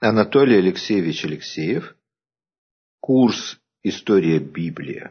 Анатолий Алексеевич Алексеев. Курс «История Библии».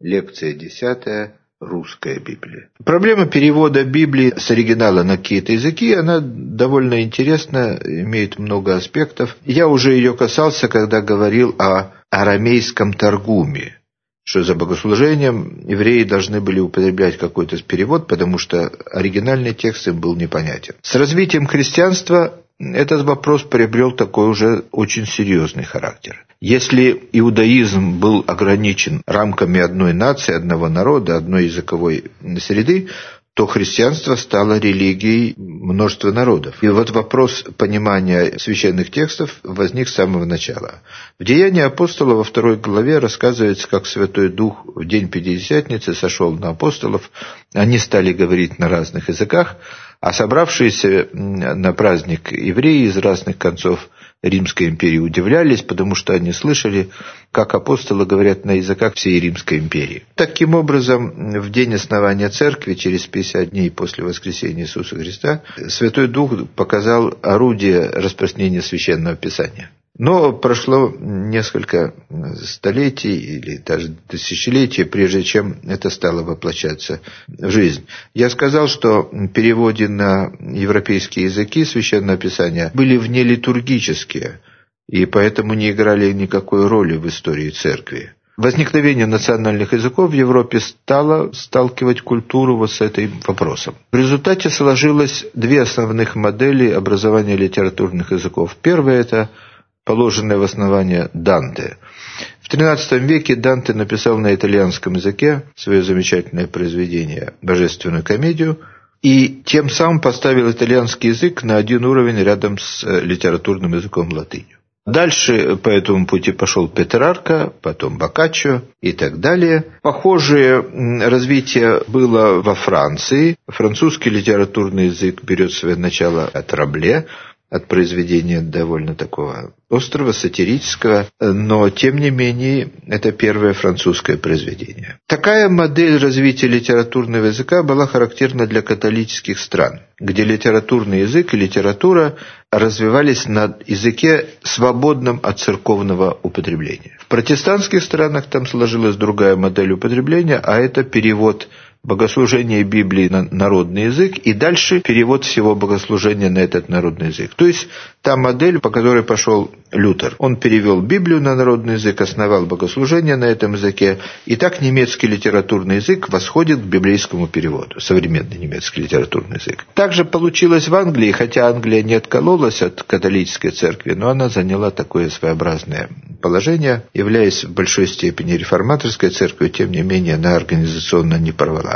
Лекция десятая. Русская Библия. Проблема перевода Библии с оригинала на какие-то языки, она довольно интересна, имеет много аспектов. Я уже ее касался, когда говорил о арамейском торгуме, что за богослужением евреи должны были употреблять какой-то перевод, потому что оригинальный текст им был непонятен. С развитием христианства этот вопрос приобрел такой уже очень серьезный характер. Если иудаизм был ограничен рамками одной нации, одного народа, одной языковой среды, то христианство стало религией множества народов. И вот вопрос понимания священных текстов возник с самого начала. В Деянии апостола во второй главе рассказывается, как Святой Дух в день Пятидесятницы сошел на апостолов, они стали говорить на разных языках, а собравшиеся на праздник евреи из разных концов Римской империи удивлялись, потому что они слышали, как апостолы говорят на языках всей Римской империи. Таким образом, в день основания церкви, через 50 дней после воскресения Иисуса Христа, Святой Дух показал орудие распространения Священного Писания. Но прошло несколько столетий или даже тысячелетий, прежде чем это стало воплощаться в жизнь. Я сказал, что переводы на европейские языки Священного Писания были внелитургические, и поэтому не играли никакой роли в истории церкви. Возникновение национальных языков в Европе стало сталкивать культуру вот с этим вопросом. В результате сложилось две основных модели образования литературных языков. Первая – это положенное в основание Данте. В XIII веке Данте написал на итальянском языке свое замечательное произведение «Божественную комедию», и тем самым поставил итальянский язык на один уровень рядом с э, литературным языком латынью. Дальше по этому пути пошел Петрарка, потом Боккаччо и так далее. Похожее развитие было во Франции. Французский литературный язык берет свое начало от Рабле, от произведения довольно такого острого, сатирического, но тем не менее это первое французское произведение. Такая модель развития литературного языка была характерна для католических стран, где литературный язык и литература развивались на языке, свободном от церковного употребления. В протестантских странах там сложилась другая модель употребления, а это перевод богослужение Библии на народный язык и дальше перевод всего богослужения на этот народный язык. То есть та модель, по которой пошел Лютер. Он перевел Библию на народный язык, основал богослужение на этом языке, и так немецкий литературный язык восходит к библейскому переводу, современный немецкий литературный язык. Также получилось в Англии, хотя Англия не откололась от католической церкви, но она заняла такое своеобразное положение, являясь в большой степени реформаторской церковью, тем не менее она организационно не порвала.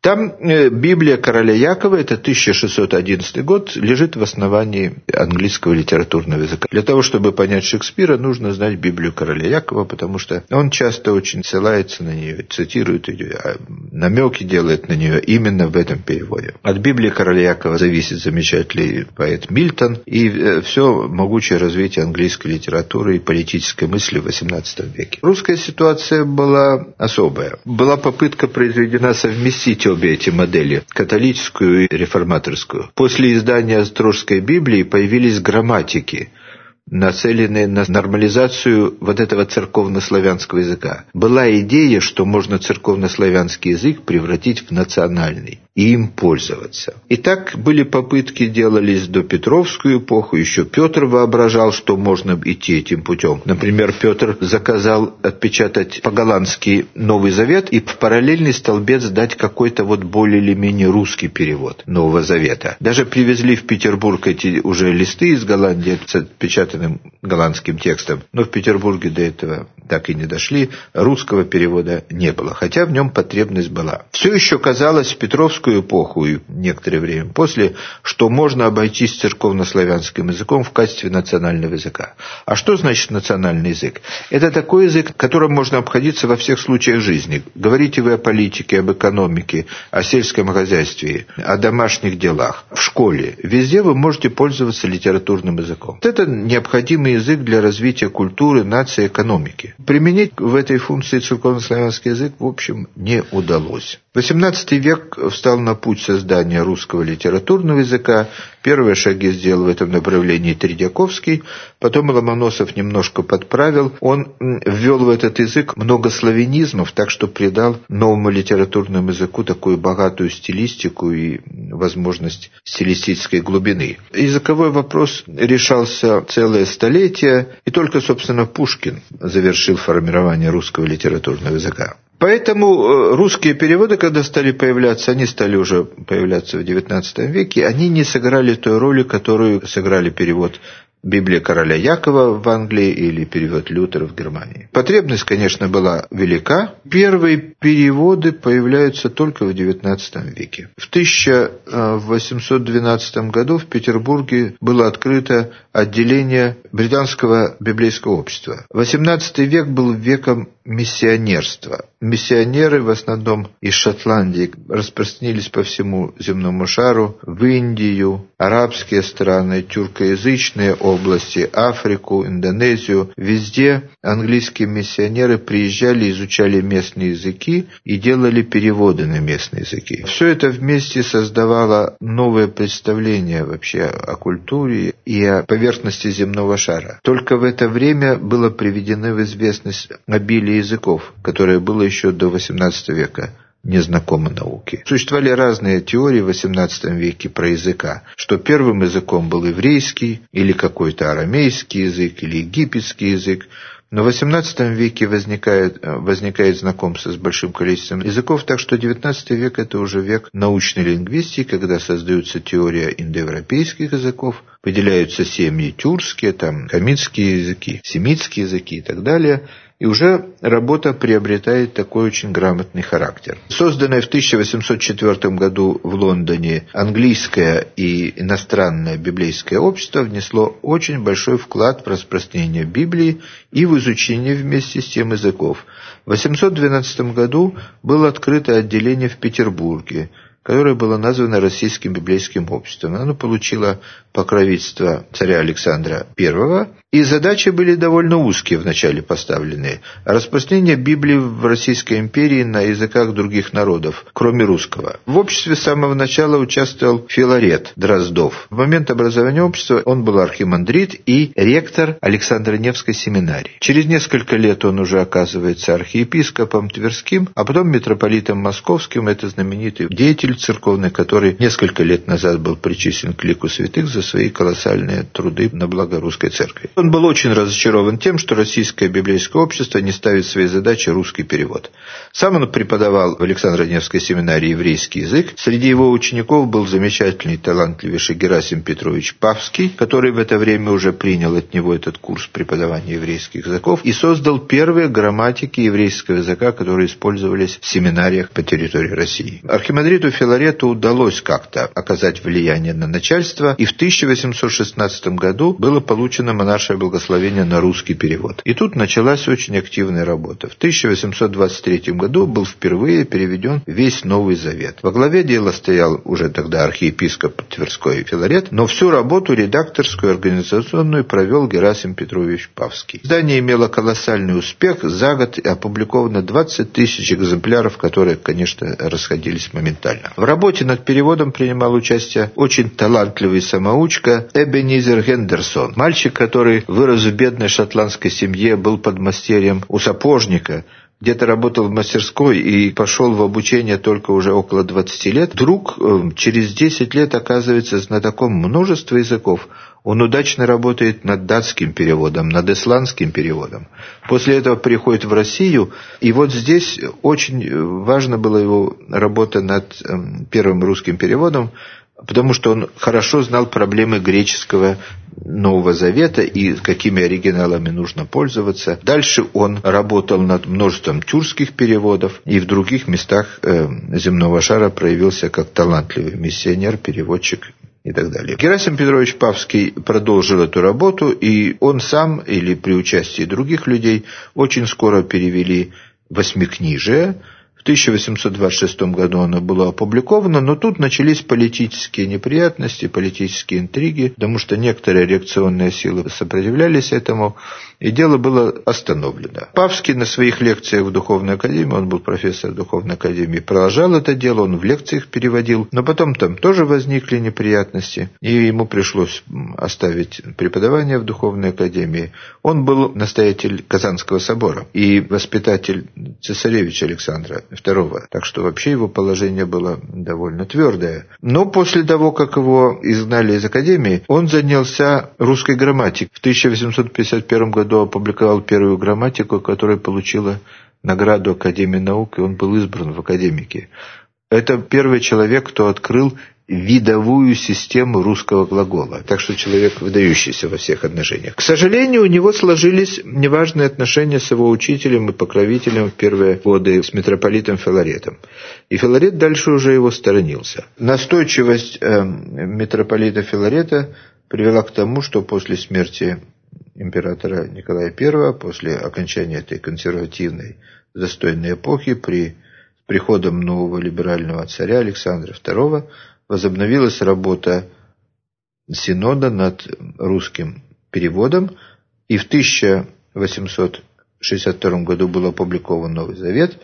Там э, Библия короля Якова, это 1611 год, лежит в основании английского литературного языка. Для того, чтобы понять Шекспира, нужно знать Библию короля Якова, потому что он часто очень ссылается на нее, цитирует ее, а намеки делает на нее именно в этом переводе. От Библии короля Якова зависит замечательный поэт Мильтон и э, все могучее развитие английской литературы и политической мысли в XVIII веке. Русская ситуация была особая. Была попытка произведена совместить обе эти модели, католическую и реформаторскую. После издания Острожской Библии появились грамматики, нацеленные на нормализацию вот этого церковнославянского языка. Была идея, что можно церковнославянский язык превратить в национальный и им пользоваться. И так были попытки, делались до Петровскую эпоху, еще Петр воображал, что можно идти этим путем. Например, Петр заказал отпечатать по-голландски Новый Завет и в параллельный столбец дать какой-то вот более или менее русский перевод Нового Завета. Даже привезли в Петербург эти уже листы из Голландии с отпечатанным голландским текстом, но в Петербурге до этого так и не дошли, русского перевода не было, хотя в нем потребность была. Все еще казалось Петровскую советскую эпоху и некоторое время после, что можно обойтись церковнославянским языком в качестве национального языка. А что значит национальный язык? Это такой язык, которым можно обходиться во всех случаях жизни. Говорите вы о политике, об экономике, о сельском хозяйстве, о домашних делах, в школе. Везде вы можете пользоваться литературным языком. Это необходимый язык для развития культуры, нации, экономики. Применить в этой функции церковнославянский язык, в общем, не удалось. XVIII век встал на путь создания русского литературного языка. Первые шаги сделал в этом направлении Тредяковский, потом Ломоносов немножко подправил. Он ввел в этот язык много славянизмов, так что придал новому литературному языку такую богатую стилистику и возможность стилистической глубины. Языковой вопрос решался целое столетие, и только, собственно, Пушкин завершил формирование русского литературного языка. Поэтому э, русские переводы, когда стали появляться, они стали уже появляться в XIX веке, они не сыграли той роли, которую сыграли перевод Библия короля Якова в Англии или перевод Лютера в Германии. Потребность, конечно, была велика. Первые переводы появляются только в XIX веке. В 1812 году в Петербурге было открыто отделение Британского библейского общества. XVIII век был веком миссионерства. Миссионеры в основном из Шотландии распространились по всему земному шару, в Индию, арабские страны, тюркоязычные области, Африку, Индонезию. Везде английские миссионеры приезжали, изучали местные языки и делали переводы на местные языки. Все это вместе создавало новое представление вообще о культуре и о поверхности земного шара. Только в это время было приведено в известность обилие языков, которое было еще до XVIII века незнакомо науке. Существовали разные теории в XVIII веке про языка, что первым языком был еврейский, или какой-то арамейский язык, или египетский язык, но в XVIII веке возникает, возникает знакомство с большим количеством языков, так что XIX век – это уже век научной лингвистики, когда создаются теория индоевропейских языков, выделяются семьи тюркские, там, хамитские языки, семитские языки и так далее – и уже работа приобретает такой очень грамотный характер. Созданное в 1804 году в Лондоне английское и иностранное библейское общество внесло очень большой вклад в распространение Библии и в изучение вместе с тем языков. В 812 году было открыто отделение в Петербурге – которое было названо Российским библейским обществом. Оно получило покровительство царя Александра I, и задачи были довольно узкие вначале поставлены. Распространение Библии в Российской империи на языках других народов, кроме русского. В обществе с самого начала участвовал Филарет Дроздов. В момент образования общества он был архимандрит и ректор Александро-Невской семинарии. Через несколько лет он уже оказывается архиепископом Тверским, а потом митрополитом Московским. Это знаменитый деятель церковный, который несколько лет назад был причислен к лику святых за свои колоссальные труды на благо русской церкви. Он был очень разочарован тем, что российское библейское общество не ставит своей задачей русский перевод. Сам он преподавал в Александро-Невской семинарии еврейский язык. Среди его учеников был замечательный, талантливейший Герасим Петрович Павский, который в это время уже принял от него этот курс преподавания еврейских языков и создал первые грамматики еврейского языка, которые использовались в семинариях по территории России. Архимандриту Филарету удалось как-то оказать влияние на начальство, и в 1816 году было получено монаршее благословение на русский перевод. И тут началась очень активная работа. В 1823 году был впервые переведен весь Новый Завет. Во главе дела стоял уже тогда архиепископ Тверской Филарет, но всю работу редакторскую организационную провел Герасим Петрович Павский. Издание имело колоссальный успех. За год опубликовано 20 тысяч экземпляров, которые, конечно, расходились моментально. В работе над переводом принимал участие очень талантливый самоучка Эбенизер Хендерсон. Мальчик, который вырос в бедной шотландской семье, был подмастерьем у сапожника, где-то работал в мастерской и пошел в обучение только уже около 20 лет, вдруг э, через 10 лет оказывается знатоком множества языков. Он удачно работает над датским переводом, над исландским переводом. После этого приходит в Россию, и вот здесь очень важна была его работа над эм, первым русским переводом, потому что он хорошо знал проблемы греческого Нового Завета и какими оригиналами нужно пользоваться. Дальше он работал над множеством тюркских переводов и в других местах э, земного шара проявился как талантливый миссионер, переводчик и так далее. Герасим Петрович Павский продолжил эту работу, и он сам или при участии других людей очень скоро перевели восьмикнижие, 1826 году оно было опубликовано, но тут начались политические неприятности, политические интриги, потому что некоторые реакционные силы сопротивлялись этому, и дело было остановлено. Павский на своих лекциях в Духовной Академии, он был профессор Духовной Академии, продолжал это дело, он в лекциях переводил, но потом там тоже возникли неприятности, и ему пришлось оставить преподавание в Духовной Академии. Он был настоятель Казанского собора и воспитатель цесаревича Александра II, так что вообще его положение было довольно твердое. Но после того, как его изгнали из Академии, он занялся русской грамматикой. В 1851 году опубликовал первую грамматику, которая получила награду Академии наук, и он был избран в академике. Это первый человек, кто открыл видовую систему русского глагола. Так что человек выдающийся во всех отношениях. К сожалению, у него сложились неважные отношения с его учителем и покровителем в первые годы с митрополитом Филаретом. И Филарет дальше уже его сторонился. Настойчивость э, митрополита Филарета привела к тому, что после смерти императора Николая I, после окончания этой консервативной застойной эпохи, при приходом нового либерального царя Александра II, возобновилась работа Синода над русским переводом, и в 1862 году был опубликован Новый Завет,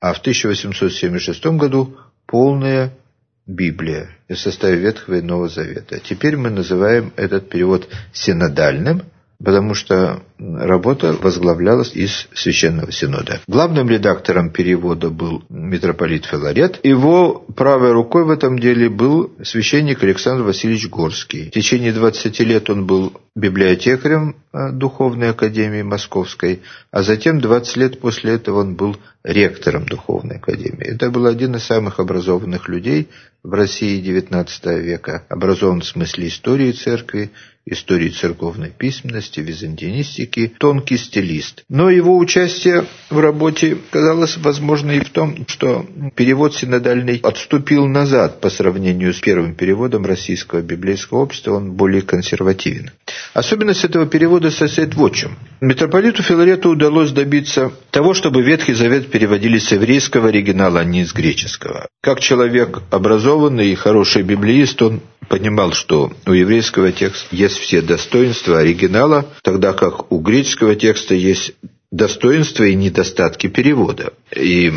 а в 1876 году полная Библия в составе Ветхого и Нового Завета. Теперь мы называем этот перевод синодальным – потому что работа возглавлялась из Священного Синода. Главным редактором перевода был митрополит Филарет. Его правой рукой в этом деле был священник Александр Васильевич Горский. В течение 20 лет он был библиотекарем э, Духовной Академии Московской, а затем 20 лет после этого он был ректором Духовной Академии. Это был один из самых образованных людей в России XIX века, образован в смысле истории церкви, истории церковной письменности, византинистики, тонкий стилист. Но его участие в работе казалось возможно и в том, что перевод синодальный отступил назад по сравнению с первым переводом российского библейского общества, он более консервативен. Особенность этого перевода состоит в чем. Митрополиту Филарету удалось добиться того, чтобы Ветхий Завет переводили с еврейского оригинала, а не с греческого. Как человек образованный и хороший библеист, он понимал, что у еврейского текста есть все достоинства оригинала, тогда как у греческого текста есть достоинства и недостатки перевода. И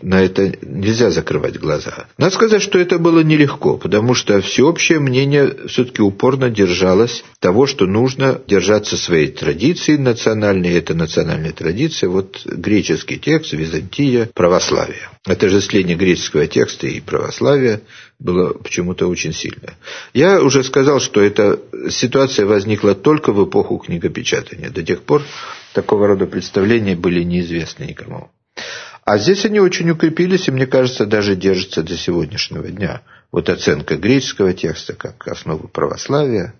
на это нельзя закрывать глаза. Надо сказать, что это было нелегко, потому что всеобщее мнение все-таки упорно держалось того, что нужно держаться своей традиции национальной. Это национальная традиция. Вот греческий текст, Византия, православие. Отождествление греческого текста и православия было почему-то очень сильно. Я уже сказал, что эта ситуация возникла только в эпоху книгопечатания. До тех пор такого рода представления были неизвестны никому. А здесь они очень укрепились, и, мне кажется, даже держатся до сегодняшнего дня. Вот оценка греческого текста как основы православия,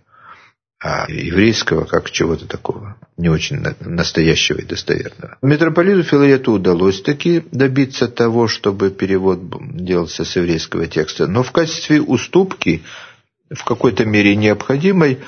а еврейского как чего-то такого не очень настоящего и достоверного. Митрополиту Филарету удалось таки добиться того, чтобы перевод делался с еврейского текста, но в качестве уступки, в какой-то мере необходимой,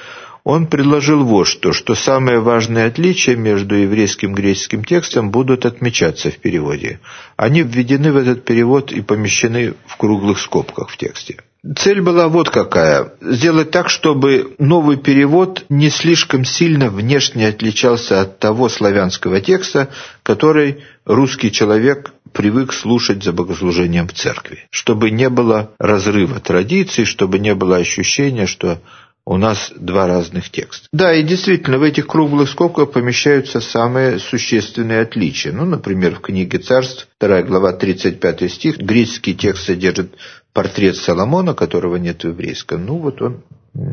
он предложил вот что, что самые важные отличия между еврейским и греческим текстом будут отмечаться в переводе. Они введены в этот перевод и помещены в круглых скобках в тексте. Цель была вот какая. Сделать так, чтобы новый перевод не слишком сильно внешне отличался от того славянского текста, который русский человек привык слушать за богослужением в церкви. Чтобы не было разрыва традиций, чтобы не было ощущения, что у нас два разных текста. Да, и действительно, в этих круглых скобках помещаются самые существенные отличия. Ну, например, в книге «Царств», 2 глава, 35 стих, греческий текст содержит портрет Соломона, которого нет в еврейском. Ну, вот он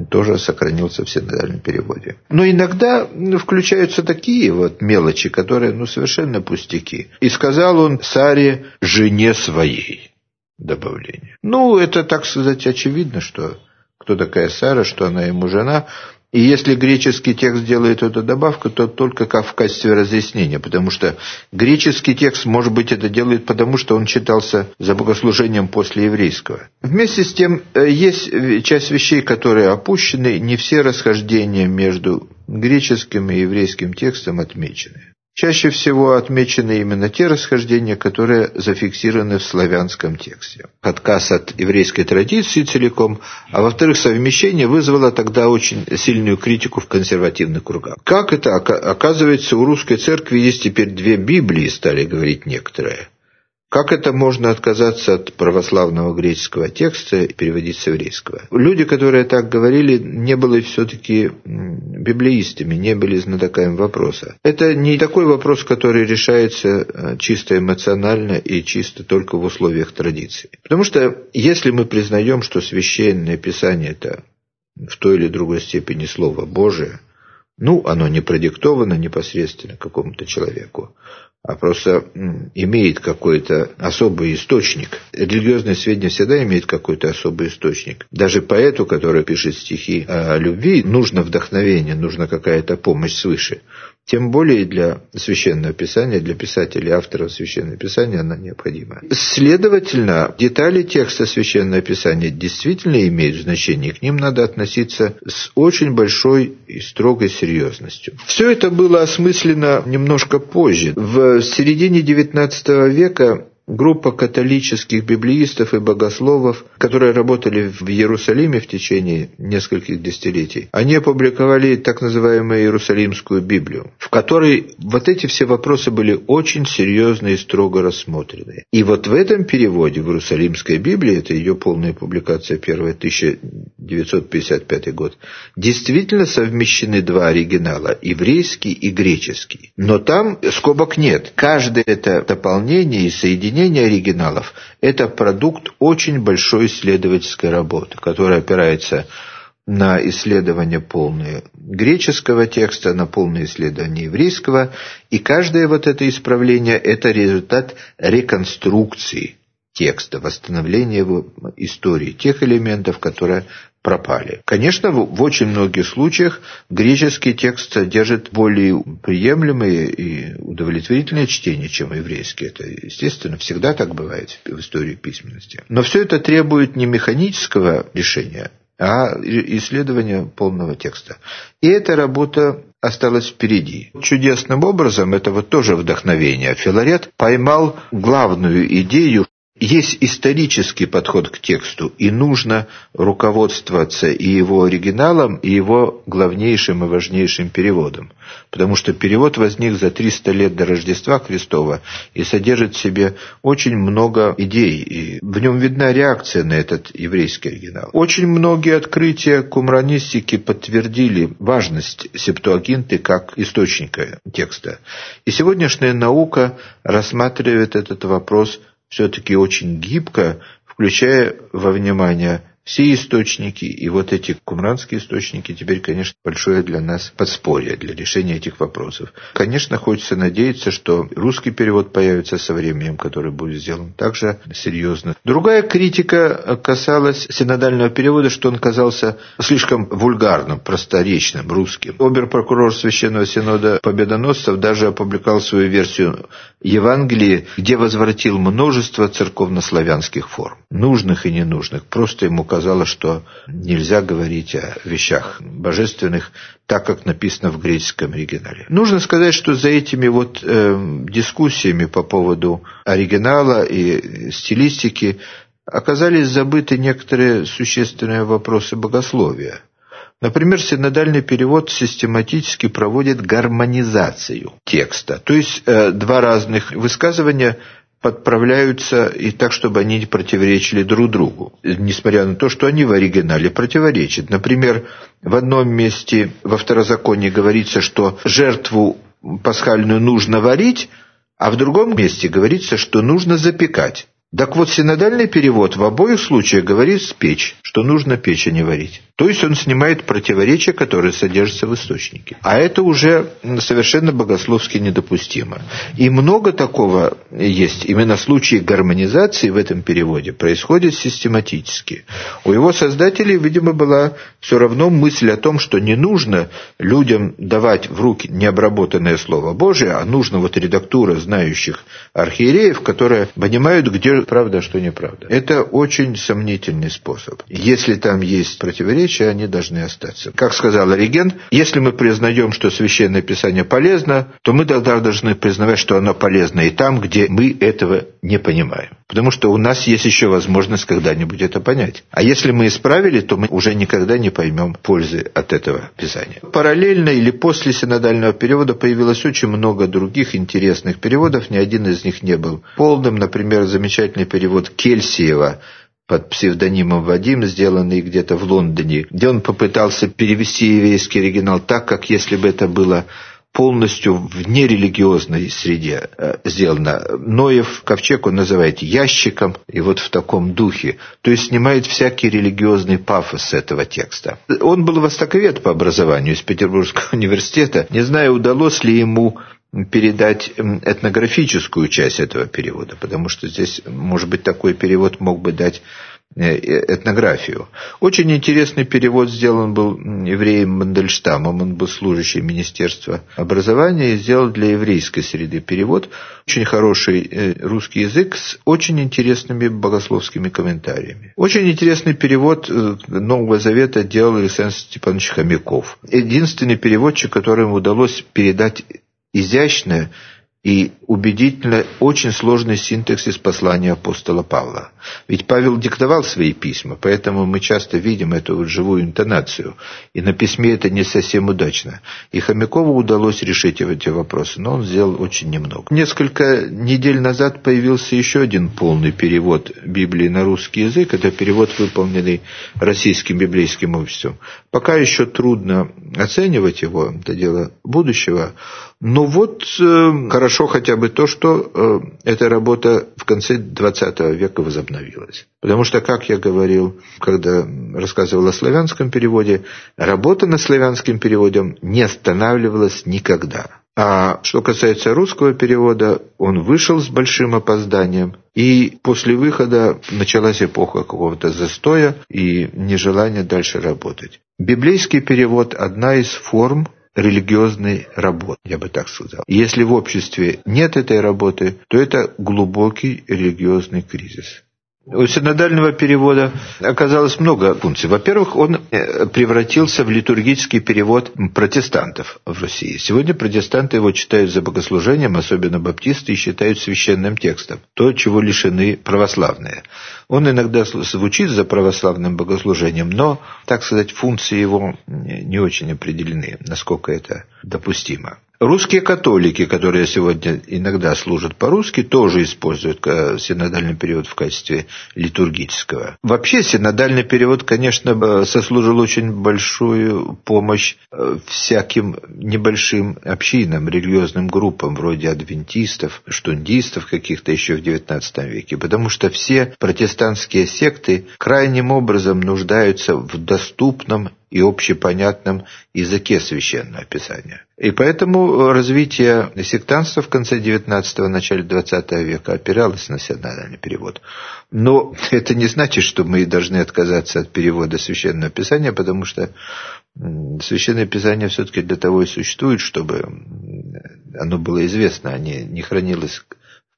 тоже сохранился в синодальном переводе. Но иногда включаются такие вот мелочи, которые, ну, совершенно пустяки. «И сказал он Саре жене своей» добавление. Ну, это, так сказать, очевидно, что кто такая Сара, что она ему жена. И если греческий текст делает эту добавку, то только как в качестве разъяснения, потому что греческий текст, может быть, это делает потому, что он читался за богослужением после еврейского. Вместе с тем, э, есть часть вещей, которые опущены, не все расхождения между греческим и еврейским текстом отмечены. Чаще всего отмечены именно те расхождения, которые зафиксированы в славянском тексте. Отказ от еврейской традиции целиком, а во-вторых, совмещение вызвало тогда очень сильную критику в консервативных кругах. Как это? Оказывается, у русской церкви есть теперь две Библии, стали говорить некоторые. Как это можно отказаться от православного греческого текста и переводить с еврейского? Люди, которые так говорили, не были все-таки библеистами, не были знатоками вопроса. Это не такой вопрос, который решается э, чисто эмоционально и чисто только в условиях традиции. Потому что если мы признаем, что священное писание – это в той или другой степени Слово Божие, ну, оно не продиктовано непосредственно какому-то человеку, а просто имеет какой-то особый источник. Религиозное сведения всегда имеет какой-то особый источник. Даже поэту, который пишет стихи о любви, нужно вдохновение, нужна какая-то помощь свыше. Тем более для священного писания, для писателей, авторов священного писания она необходима. Следовательно, детали текста священного писания действительно имеют значение, к ним надо относиться с очень большой и строгой серьезностью. Все это было осмыслено немножко позже. В середине XIX века группа католических библеистов и богословов, которые работали в Иерусалиме в течение нескольких десятилетий, они опубликовали так называемую Иерусалимскую Библию, в которой вот эти все вопросы были очень серьезно и строго рассмотрены. И вот в этом переводе, в Иерусалимской Библии, это ее полная публикация, первая, 1955 год, действительно совмещены два оригинала, еврейский и греческий. Но там скобок нет. Каждое это дополнение и соединение Сохранение оригиналов – это продукт очень большой исследовательской работы, которая опирается на исследование полное греческого текста, на полное исследование еврейского, и каждое вот это исправление – это результат реконструкции текста, восстановления его истории, тех элементов, которые пропали. Конечно, в очень многих случаях греческий текст содержит более приемлемые и удовлетворительное чтение, чем еврейский. Это, естественно, всегда так бывает в истории письменности. Но все это требует не механического решения, а исследования полного текста. И эта работа осталась впереди. Чудесным образом, это вот тоже вдохновение, Филарет поймал главную идею есть исторический подход к тексту, и нужно руководствоваться и его оригиналом, и его главнейшим и важнейшим переводом. Потому что перевод возник за 300 лет до Рождества Христова и содержит в себе очень много идей, и в нем видна реакция на этот еврейский оригинал. Очень многие открытия кумранистики подтвердили важность септуагинты как источника текста. И сегодняшняя наука рассматривает этот вопрос – все-таки очень гибко, включая во внимание все источники, и вот эти кумранские источники теперь, конечно, большое для нас подспорье для решения этих вопросов. Конечно, хочется надеяться, что русский перевод появится со временем, который будет сделан также серьезно. Другая критика касалась синодального перевода, что он казался слишком вульгарным, просторечным, русским. Обер-прокурор Священного Синода Победоносцев даже опубликовал свою версию Евангелии, где возвратил множество церковнославянских форм, нужных и ненужных. Просто ему казалось, что нельзя говорить о вещах божественных так, как написано в греческом оригинале. Нужно сказать, что за этими вот э, дискуссиями по поводу оригинала и стилистики оказались забыты некоторые существенные вопросы богословия. Например, синодальный перевод систематически проводит гармонизацию текста. То есть э, два разных высказывания подправляются и так, чтобы они не противоречили друг другу, несмотря на то, что они в оригинале противоречат. Например, в одном месте во второзаконии говорится, что жертву пасхальную нужно варить, а в другом месте говорится, что нужно запекать. Так вот, синодальный перевод в обоих случаях говорит «спечь», что нужно печь, а не варить. То есть он снимает противоречия, которые содержатся в источнике. А это уже совершенно богословски недопустимо. И много такого есть. Именно случаи гармонизации в этом переводе происходят систематически. У его создателей, видимо, была все равно мысль о том, что не нужно людям давать в руки необработанное Слово Божие, а нужно вот редактура знающих архиереев, которые понимают, где правда, что неправда. Это очень сомнительный способ. Если там есть противоречия, противоречия, они должны остаться. Как сказал Ориген, если мы признаем, что Священное Писание полезно, то мы тогда должны признавать, что оно полезно и там, где мы этого не понимаем. Потому что у нас есть еще возможность когда-нибудь это понять. А если мы исправили, то мы уже никогда не поймем пользы от этого Писания. Параллельно или после синодального перевода появилось очень много других интересных переводов. Ни один из них не был полным. Например, замечательный перевод Кельсиева под псевдонимом Вадим, сделанный где-то в Лондоне, где он попытался перевести еврейский оригинал так, как если бы это было полностью в нерелигиозной среде э, сделано. Ноев ковчег он называет ящиком, и вот в таком духе. То есть снимает всякий религиозный пафос этого текста. Он был востоковед по образованию из Петербургского университета. Не знаю, удалось ли ему передать этнографическую часть этого перевода, потому что здесь, может быть, такой перевод мог бы дать Э, этнографию. Очень интересный перевод сделан был евреем Мандельштамом, он был служащий Министерства образования и сделал для еврейской среды перевод. Очень хороший э, русский язык с очень интересными богословскими комментариями. Очень интересный перевод э, Нового Завета делал Александр Степанович Хомяков. Единственный переводчик, которому удалось передать изящное и убедительно очень сложный синтаксис послания апостола Павла. Ведь Павел диктовал свои письма, поэтому мы часто видим эту вот живую интонацию. И на письме это не совсем удачно. И Хомякову удалось решить эти вопросы, но он сделал очень немного. Несколько недель назад появился еще один полный перевод Библии на русский язык. Это перевод, выполненный Российским библейским обществом. Пока еще трудно оценивать его, это дело будущего, но вот э, хорошо хотя бы то, что э, эта работа в конце XX века возобновилась. Потому что, как я говорил, когда рассказывал о славянском переводе, работа над славянским переводом не останавливалась никогда. А что касается русского перевода, он вышел с большим опозданием, и после выхода началась эпоха какого-то застоя и нежелания дальше работать. Библейский перевод – одна из форм религиозной работы, я бы так сказал. Если в обществе нет этой работы, то это глубокий религиозный кризис. У синодального перевода оказалось много функций. Во-первых, он э, превратился в литургический перевод протестантов в России. Сегодня протестанты его читают за богослужением, особенно баптисты, и считают священным текстом. То, чего лишены православные. Он иногда звучит за православным богослужением, но, так сказать, функции его не очень определены, насколько это допустимо. Русские католики, которые сегодня иногда служат по-русски, тоже используют э, синодальный перевод в качестве литургического. Вообще синодальный перевод, конечно, сослужил очень большую помощь э, всяким небольшим общинам, религиозным группам, вроде адвентистов, штундистов каких-то еще в XIX веке, потому что все протестантские секты крайним образом нуждаются в доступном и общепонятном языке священного писания. И поэтому развитие сектанства в конце XIX – начале XX века опиралось на синодальный перевод. Но это не значит, что мы должны отказаться от перевода священного писания, потому что Священное Писание все-таки для того и существует, чтобы оно было известно, а не, не хранилось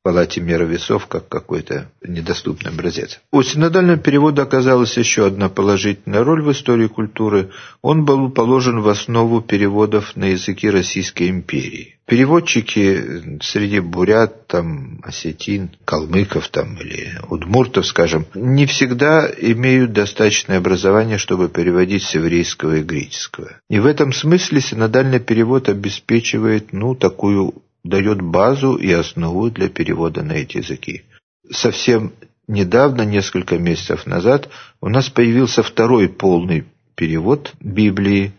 палате меры весов как какой-то недоступный образец. У синодального перевода оказалась еще одна положительная роль в истории культуры. Он был положен в основу переводов на языки Российской империи. Переводчики среди бурят, там, осетин, калмыков там, или удмуртов, скажем, не всегда имеют достаточное образование, чтобы переводить с еврейского и греческого. И в этом смысле синодальный перевод обеспечивает ну, такую дает базу и основу для перевода на эти языки. Совсем недавно, несколько месяцев назад, у нас появился второй полный перевод Библии.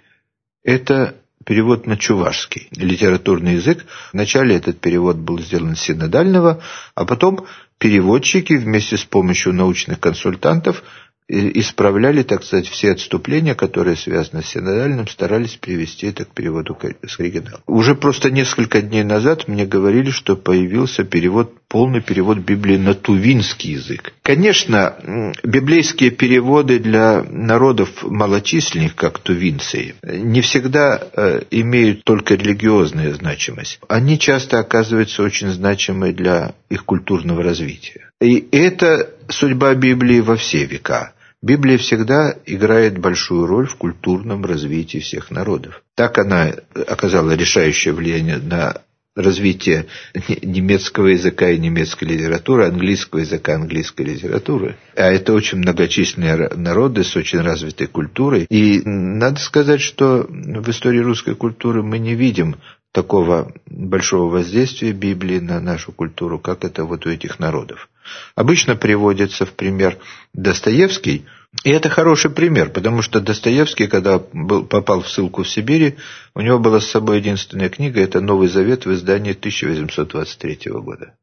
Это перевод на чувашский, литературный язык. Вначале этот перевод был сделан синодального, а потом переводчики вместе с помощью научных консультантов исправляли, так сказать, все отступления, которые связаны с синодальным, старались привести это к переводу с оригинала. Уже просто несколько дней назад мне говорили, что появился перевод, полный перевод Библии на тувинский язык. Конечно, библейские переводы для народов малочисленных, как тувинцы, не всегда э, имеют только религиозную значимость. Они часто оказываются очень значимы для их культурного развития. И это судьба Библии во все века. Библия всегда играет большую роль в культурном развитии всех народов. Так она оказала решающее влияние на развитие немецкого языка и немецкой литературы, английского языка, английской литературы. А это очень многочисленные народы с очень развитой культурой. И надо сказать, что в истории русской культуры мы не видим такого большого воздействия Библии на нашу культуру, как это вот у этих народов. Обычно приводится в пример Достоевский, и это хороший пример, потому что Достоевский, когда был, попал в ссылку в Сибири, у него была с собой единственная книга, это «Новый Завет» в издании 1823 года.